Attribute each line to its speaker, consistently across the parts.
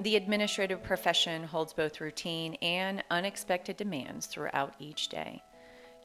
Speaker 1: The administrative profession holds both routine and unexpected demands throughout each day.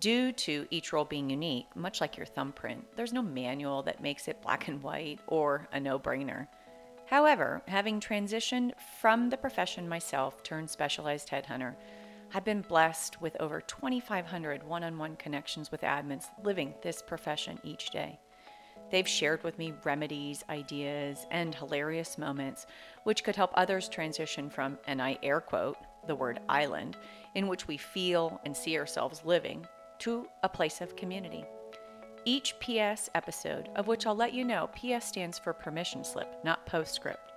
Speaker 1: Due to each role being unique, much like your thumbprint, there's no manual that makes it black and white or a no brainer. However, having transitioned from the profession myself turned specialized headhunter, I've been blessed with over 2,500 one on one connections with admins living this profession each day. They've shared with me remedies, ideas, and hilarious moments which could help others transition from, and I air quote, the word island, in which we feel and see ourselves living, to a place of community. Each PS episode, of which I'll let you know, PS stands for permission slip, not postscript.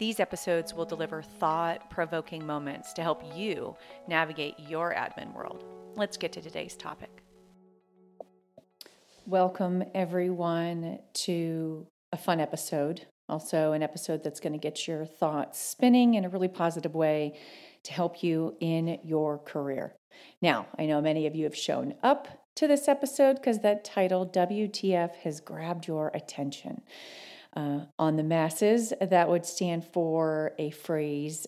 Speaker 1: These episodes will deliver thought provoking moments to help you navigate your admin world. Let's get to today's topic. Welcome, everyone, to a fun episode. Also, an episode that's going to get your thoughts spinning in a really positive way to help you in your career. Now, I know many of you have shown up to this episode because that title, WTF, has grabbed your attention. Uh, on the masses, that would stand for a phrase,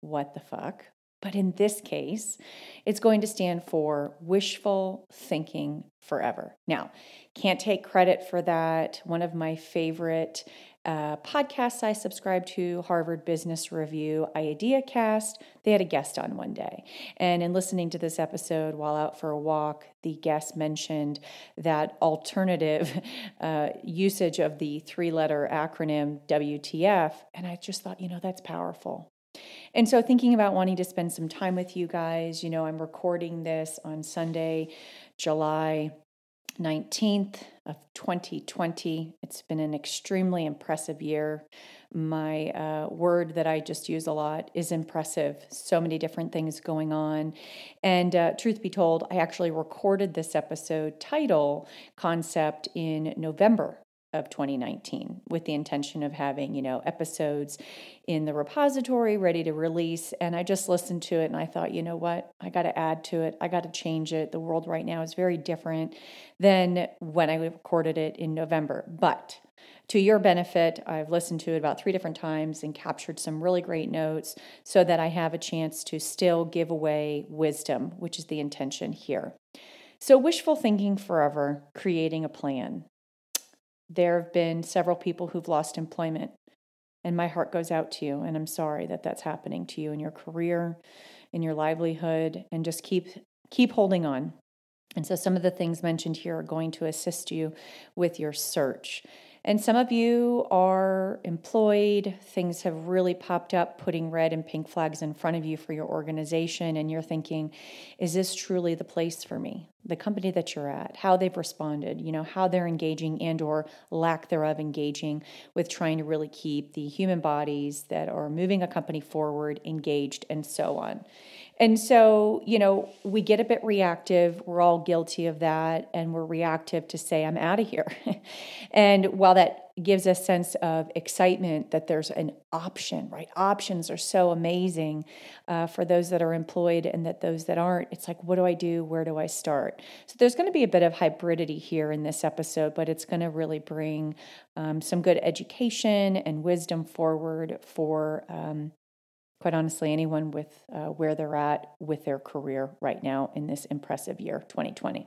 Speaker 1: what the fuck, but in this case, it's going to stand for wishful thinking forever. Now, can't take credit for that. One of my favorite uh, podcasts I subscribe to, Harvard Business Review, IdeaCast, they had a guest on one day. And in listening to this episode while out for a walk, the guest mentioned that alternative uh, usage of the three letter acronym WTF. And I just thought, you know, that's powerful. And so, thinking about wanting to spend some time with you guys, you know, I'm recording this on Sunday, July 19th of 2020. It's been an extremely impressive year. My uh, word that I just use a lot is impressive. So many different things going on. And uh, truth be told, I actually recorded this episode title concept in November of 2019 with the intention of having, you know, episodes in the repository ready to release. And I just listened to it and I thought, you know what? I got to add to it. I got to change it. The world right now is very different than when I recorded it in November. But to your benefit, I've listened to it about three different times and captured some really great notes so that I have a chance to still give away wisdom, which is the intention here. So, wishful thinking forever, creating a plan. There have been several people who've lost employment, and my heart goes out to you. And I'm sorry that that's happening to you in your career, in your livelihood, and just keep keep holding on. And so, some of the things mentioned here are going to assist you with your search. And some of you are employed, things have really popped up, putting red and pink flags in front of you for your organization, and you're thinking, is this truly the place for me? The company that you're at, how they've responded, you know, how they're engaging and or lack thereof engaging with trying to really keep the human bodies that are moving a company forward engaged and so on. And so, you know, we get a bit reactive. We're all guilty of that. And we're reactive to say, I'm out of here. and while that gives a sense of excitement that there's an option, right? Options are so amazing uh, for those that are employed and that those that aren't. It's like, what do I do? Where do I start? So there's going to be a bit of hybridity here in this episode, but it's going to really bring um, some good education and wisdom forward for. Um, quite honestly, anyone with uh, where they're at with their career right now in this impressive year, 2020.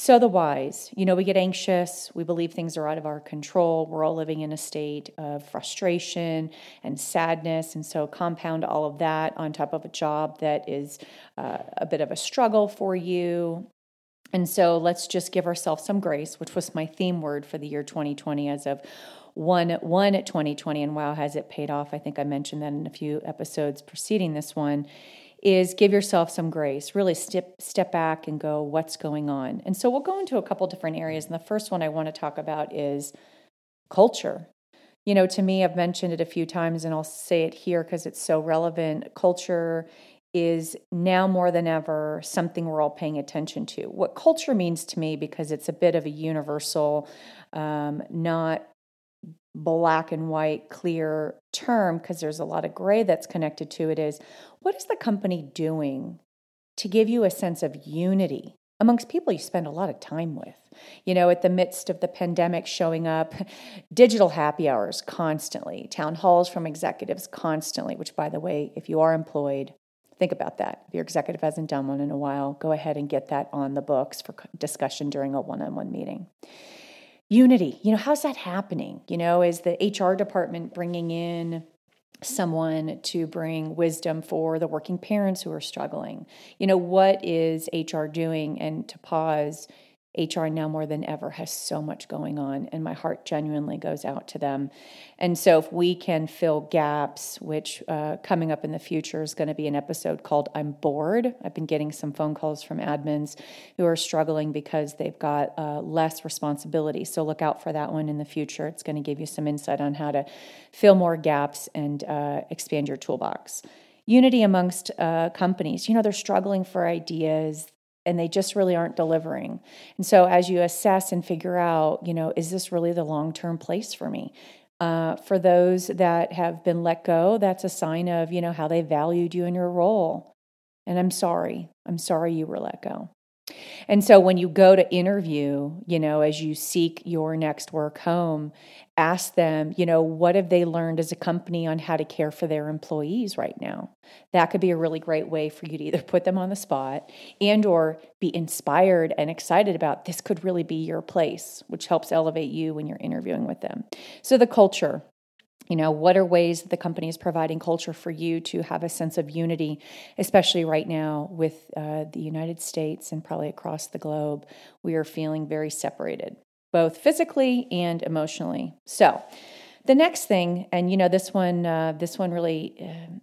Speaker 1: So, the whys, you know, we get anxious, we believe things are out of our control, we're all living in a state of frustration and sadness. And so, compound all of that on top of a job that is uh, a bit of a struggle for you. And so, let's just give ourselves some grace, which was my theme word for the year 2020 as of 1 1 at 2020 and wow has it paid off. I think i mentioned that in a few episodes preceding this one is give yourself some grace. Really step step back and go what's going on? And so we'll go into a couple different areas and the first one i want to talk about is culture. You know to me i've mentioned it a few times and i'll say it here because it's so relevant. Culture is now more than ever something we're all paying attention to. What culture means to me, because it's a bit of a universal, um, not black and white, clear term, because there's a lot of gray that's connected to it, is what is the company doing to give you a sense of unity amongst people you spend a lot of time with. You know, at the midst of the pandemic, showing up, digital happy hours constantly, town halls from executives constantly, which, by the way, if you are employed, think about that. If your executive hasn't done one in a while, go ahead and get that on the books for discussion during a one on one meeting. Unity, you know, how's that happening? You know, is the HR department bringing in someone to bring wisdom for the working parents who are struggling. You know, what is HR doing? And to pause, HR now more than ever has so much going on, and my heart genuinely goes out to them. And so, if we can fill gaps, which uh, coming up in the future is going to be an episode called I'm Bored. I've been getting some phone calls from admins who are struggling because they've got uh, less responsibility. So, look out for that one in the future. It's going to give you some insight on how to fill more gaps and uh, expand your toolbox unity amongst uh, companies. You know, they're struggling for ideas and they just really aren't delivering. And so as you assess and figure out, you know, is this really the long-term place for me? Uh, for those that have been let go, that's a sign of, you know, how they valued you in your role. And I'm sorry. I'm sorry you were let go. And so when you go to interview, you know, as you seek your next work home, ask them, you know, what have they learned as a company on how to care for their employees right now? That could be a really great way for you to either put them on the spot and or be inspired and excited about this could really be your place, which helps elevate you when you're interviewing with them. So the culture, you know what are ways that the company is providing culture for you to have a sense of unity especially right now with uh, the united states and probably across the globe? We are feeling very separated both physically and emotionally. So the next thing and you know this one uh, this one really uh,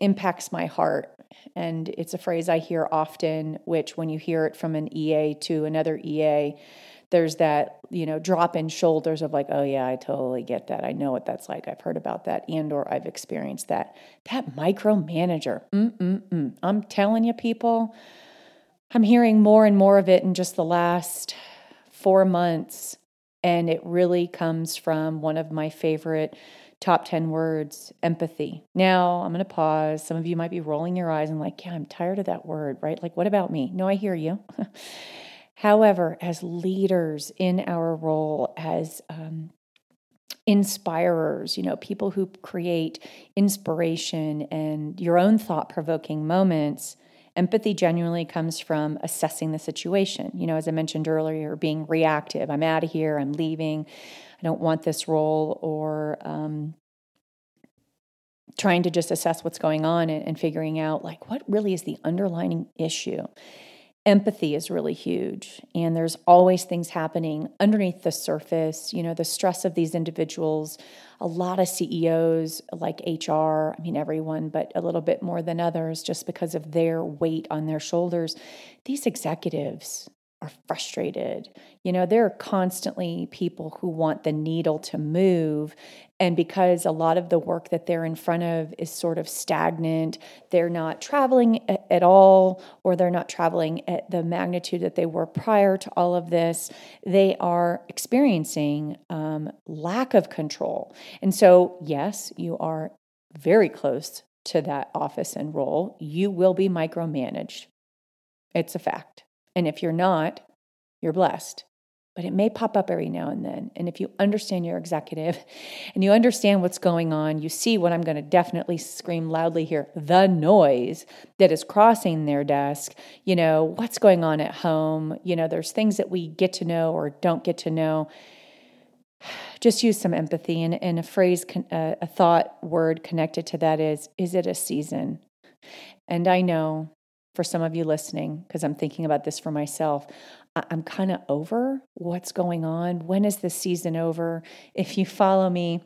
Speaker 1: impacts my heart and it's a phrase i hear often which when you hear it from an ea to another ea there's that you know drop in shoulders of like oh yeah i totally get that. I know what that's like. I've heard about that and or i've experienced that. That micromanager Mm-mm-mm. i'm telling you people i'm hearing more and more of it in just the last four months and it really comes from one of my favorite top 10 words empathy. Now i'm going to pause. Some of you might be rolling your eyes and like yeah i'm tired of that word right? Like what about me? No i hear you However, as leaders in our role, as um, inspirers, you know, people who create inspiration and your own thought provoking moments, empathy genuinely comes from assessing the situation. You know, as I mentioned earlier, being reactive. I'm out of here, I'm leaving, I don't want this role, or um, trying to just assess what's going on and, and figuring out like what really is the underlying issue empathy is really huge and there's always things happening underneath the surface you know the stress of these individuals a lot of CEOs like HR I mean everyone but a little bit more than others just because of their weight on their shoulders these executives are frustrated. You know, there are constantly people who want the needle to move. And because a lot of the work that they're in front of is sort of stagnant, they're not traveling at all, or they're not traveling at the magnitude that they were prior to all of this, they are experiencing um, lack of control. And so, yes, you are very close to that office and role. You will be micromanaged. It's a fact. And if you're not, you're blessed. But it may pop up every now and then. And if you understand your executive and you understand what's going on, you see what I'm going to definitely scream loudly here the noise that is crossing their desk. You know, what's going on at home? You know, there's things that we get to know or don't get to know. Just use some empathy. And, and a phrase, a, a thought word connected to that is, is it a season? And I know for some of you listening, because I'm thinking about this for myself. I'm kind of over what's going on. When is this season over? If you follow me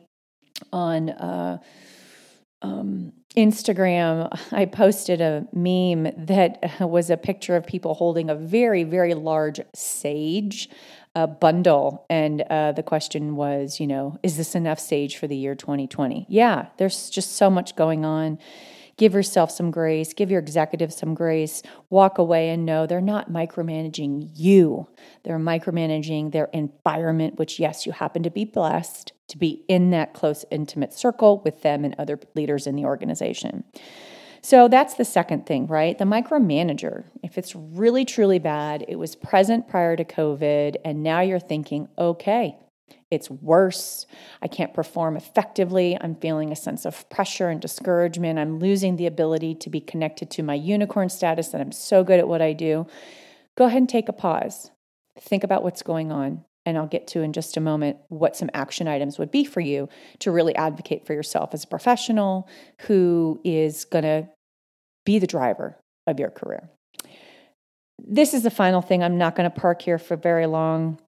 Speaker 1: on uh, um, Instagram, I posted a meme that was a picture of people holding a very, very large sage uh, bundle. And uh, the question was, you know, is this enough sage for the year 2020? Yeah, there's just so much going on give yourself some grace, give your executives some grace, walk away and know they're not micromanaging you. They're micromanaging their environment, which, yes, you happen to be blessed to be in that close, intimate circle with them and other leaders in the organization. So that's the second thing, right? The micromanager. If it's really, truly bad, it was present prior to COVID, and now you're thinking, okay, it's worse. I can't perform effectively. I'm feeling a sense of pressure and discouragement. I'm losing the ability to be connected to my unicorn status that I'm so good at what I do. Go ahead and take a pause. Think about what's going on. And I'll get to in just a moment what some action items would be for you to really advocate for yourself as a professional who is going to be the driver of your career. This is the final thing. I'm not going to park here for very long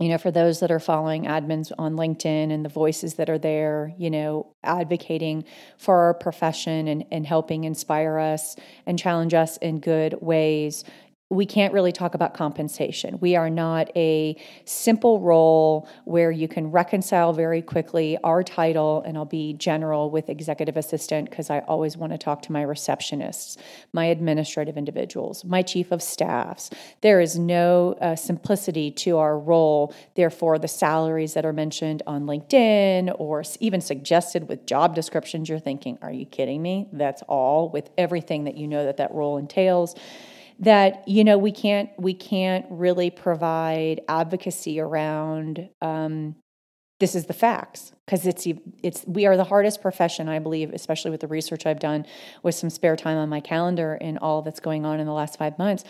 Speaker 1: you know, for those that are following admins on LinkedIn and the voices that are there, you know, advocating for our profession and, and helping inspire us and challenge us in good ways we can't really talk about compensation. We are not a simple role where you can reconcile very quickly our title, and I'll be general with executive assistant because I always want to talk to my receptionists, my administrative individuals, my chief of staffs. There is no uh, simplicity to our role. Therefore, the salaries that are mentioned on LinkedIn or even suggested with job descriptions, you're thinking, are you kidding me? That's all with everything that you know that that role entails that you know we can't we can't really provide advocacy around um, this is the facts because it's it's we are the hardest profession I believe especially with the research I've done with some spare time on my calendar and all that's going on in the last 5 months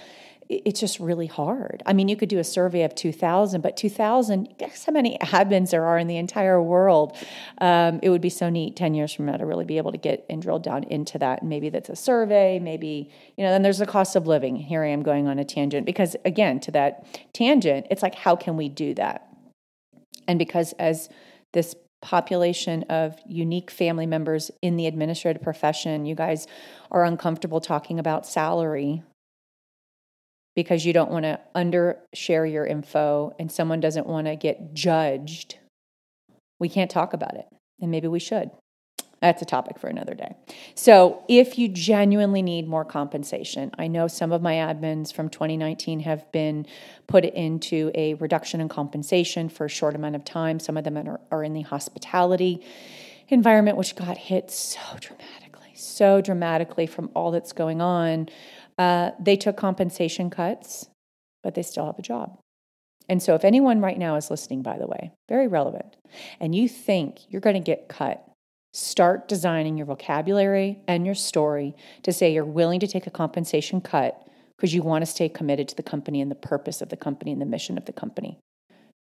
Speaker 1: it's just really hard. I mean, you could do a survey of 2,000, but 2,000, guess how many admins there are in the entire world? Um, it would be so neat 10 years from now to really be able to get and drill down into that. And maybe that's a survey, maybe, you know, then there's the cost of living. Here I am going on a tangent because, again, to that tangent, it's like, how can we do that? And because as this population of unique family members in the administrative profession, you guys are uncomfortable talking about salary because you don't want to undershare your info and someone doesn't want to get judged, we can't talk about it. And maybe we should. That's a topic for another day. So, if you genuinely need more compensation, I know some of my admins from 2019 have been put into a reduction in compensation for a short amount of time. Some of them are, are in the hospitality environment, which got hit so dramatically, so dramatically from all that's going on. Uh, they took compensation cuts, but they still have a job. And so, if anyone right now is listening, by the way, very relevant, and you think you're going to get cut, start designing your vocabulary and your story to say you're willing to take a compensation cut because you want to stay committed to the company and the purpose of the company and the mission of the company.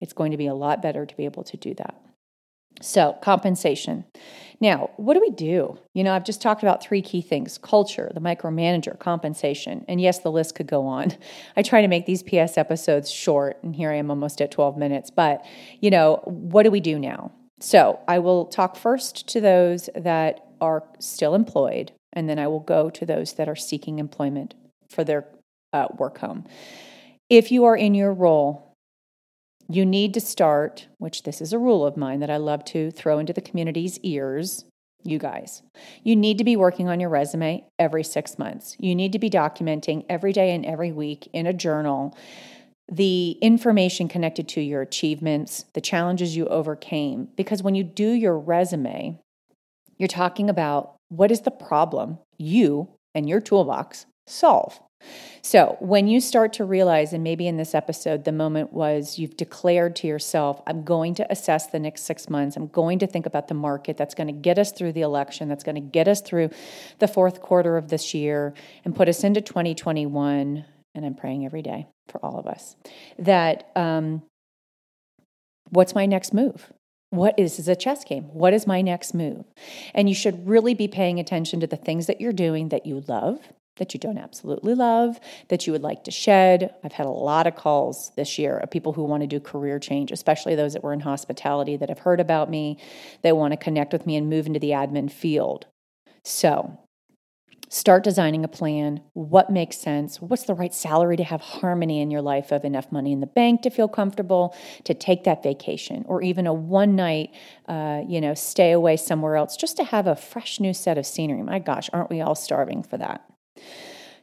Speaker 1: It's going to be a lot better to be able to do that. So, compensation. Now, what do we do? You know, I've just talked about three key things culture, the micromanager, compensation, and yes, the list could go on. I try to make these PS episodes short, and here I am almost at 12 minutes. But, you know, what do we do now? So, I will talk first to those that are still employed, and then I will go to those that are seeking employment for their uh, work home. If you are in your role you need to start, which this is a rule of mine that I love to throw into the community's ears, you guys. You need to be working on your resume every six months. You need to be documenting every day and every week in a journal the information connected to your achievements, the challenges you overcame. Because when you do your resume, you're talking about what is the problem you and your toolbox solve. So, when you start to realize, and maybe in this episode, the moment was you've declared to yourself, I'm going to assess the next six months. I'm going to think about the market that's going to get us through the election, that's going to get us through the fourth quarter of this year and put us into 2021. And I'm praying every day for all of us that um, what's my next move? What is, is a chess game? What is my next move? And you should really be paying attention to the things that you're doing that you love that you don't absolutely love, that you would like to shed. I've had a lot of calls this year of people who want to do career change, especially those that were in hospitality that have heard about me, they want to connect with me and move into the admin field. So, start designing a plan. What makes sense? What's the right salary to have harmony in your life of enough money in the bank to feel comfortable to take that vacation, or even a one night, uh, you know, stay away somewhere else just to have a fresh new set of scenery. My gosh, aren't we all starving for that?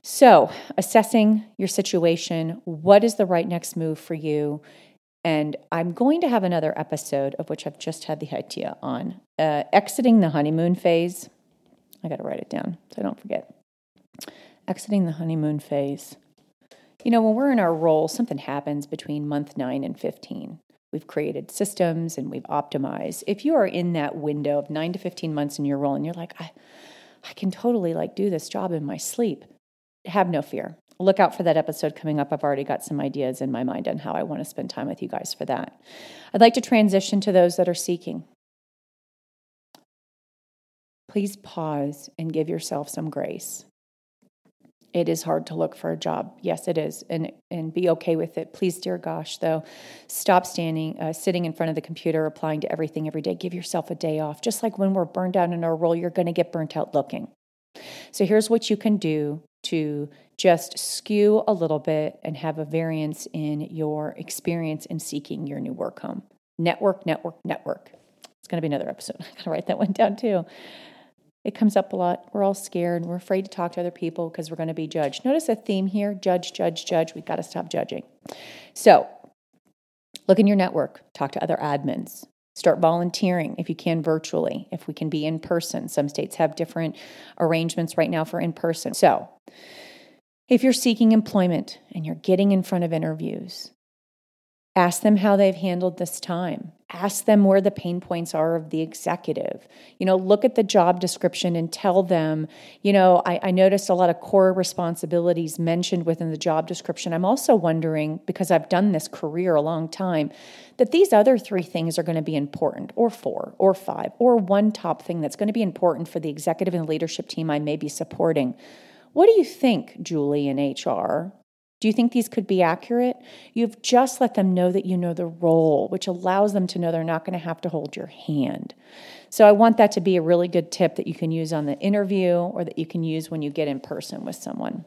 Speaker 1: So, assessing your situation, what is the right next move for you? And I'm going to have another episode of which I've just had the idea on uh, exiting the honeymoon phase. I got to write it down so I don't forget. Exiting the honeymoon phase. You know, when we're in our role, something happens between month nine and 15. We've created systems and we've optimized. If you are in that window of nine to 15 months in your role and you're like, I, I can totally like do this job in my sleep, have no fear. Look out for that episode coming up. I've already got some ideas in my mind on how I want to spend time with you guys for that. I'd like to transition to those that are seeking. Please pause and give yourself some grace it is hard to look for a job. Yes, it is, and and be okay with it. Please, dear gosh, though, stop standing, uh, sitting in front of the computer, applying to everything every day. Give yourself a day off. Just like when we're burned out in our role, you're going to get burnt out looking. So here's what you can do to just skew a little bit and have a variance in your experience in seeking your new work home. Network, network, network. It's going to be another episode. I got to write that one down too. It comes up a lot. We're all scared. We're afraid to talk to other people because we're going to be judged. Notice a theme here judge, judge, judge. We've got to stop judging. So, look in your network, talk to other admins. Start volunteering if you can virtually, if we can be in person. Some states have different arrangements right now for in person. So, if you're seeking employment and you're getting in front of interviews, Ask them how they've handled this time. Ask them where the pain points are of the executive. You know, look at the job description and tell them, you know, I, I, noticed a lot of core responsibilities mentioned within the job description. I'm also wondering, because I've done this career a long time, that these other three things are going to be important, or four, or five, or one top thing that's going to be important for the executive and leadership team I may be supporting. What do you think, Julie in HR? Do you think these could be accurate? You've just let them know that you know the role, which allows them to know they're not going to have to hold your hand. So I want that to be a really good tip that you can use on the interview or that you can use when you get in person with someone.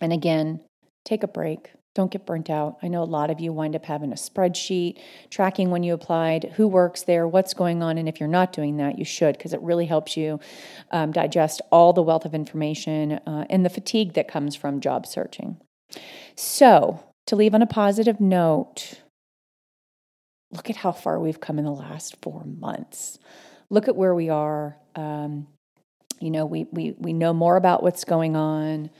Speaker 1: And again, take a break. Don't get burnt out. I know a lot of you wind up having a spreadsheet, tracking when you applied, who works there, what's going on. And if you're not doing that, you should, because it really helps you um, digest all the wealth of information uh, and the fatigue that comes from job searching. So, to leave on a positive note, look at how far we've come in the last four months. Look at where we are. Um, you know, we, we, we know more about what's going on.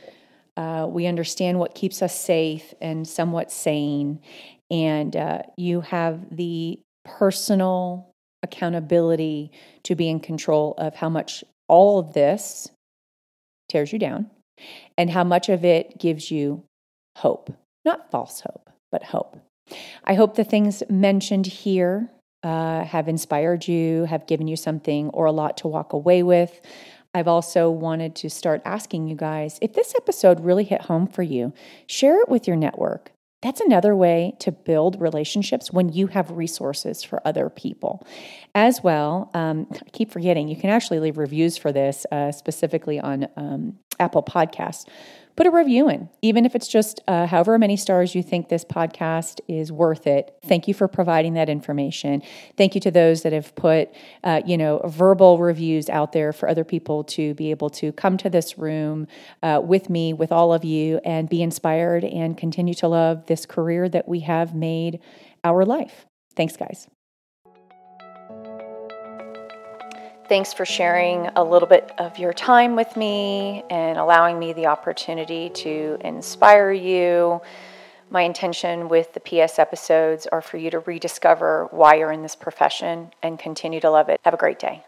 Speaker 1: Uh, we understand what keeps us safe and somewhat sane. And uh, you have the personal accountability to be in control of how much all of this tears you down and how much of it gives you hope, not false hope, but hope. I hope the things mentioned here uh, have inspired you, have given you something or a lot to walk away with. I've also wanted to start asking you guys if this episode really hit home for you, share it with your network. That's another way to build relationships when you have resources for other people. As well, um, I keep forgetting, you can actually leave reviews for this, uh, specifically on um, Apple Podcasts put a review in, even if it's just uh, however many stars you think this podcast is worth it. Thank you for providing that information. Thank you to those that have put, uh, you know, verbal reviews out there for other people to be able to come to this room uh, with me, with all of you, and be inspired and continue to love this career that we have made our life. Thanks, guys. Thanks for sharing a little bit of your time with me and allowing me the opportunity to inspire you. My intention with the PS episodes are for you to rediscover why you're in this profession and continue to love it. Have a great day.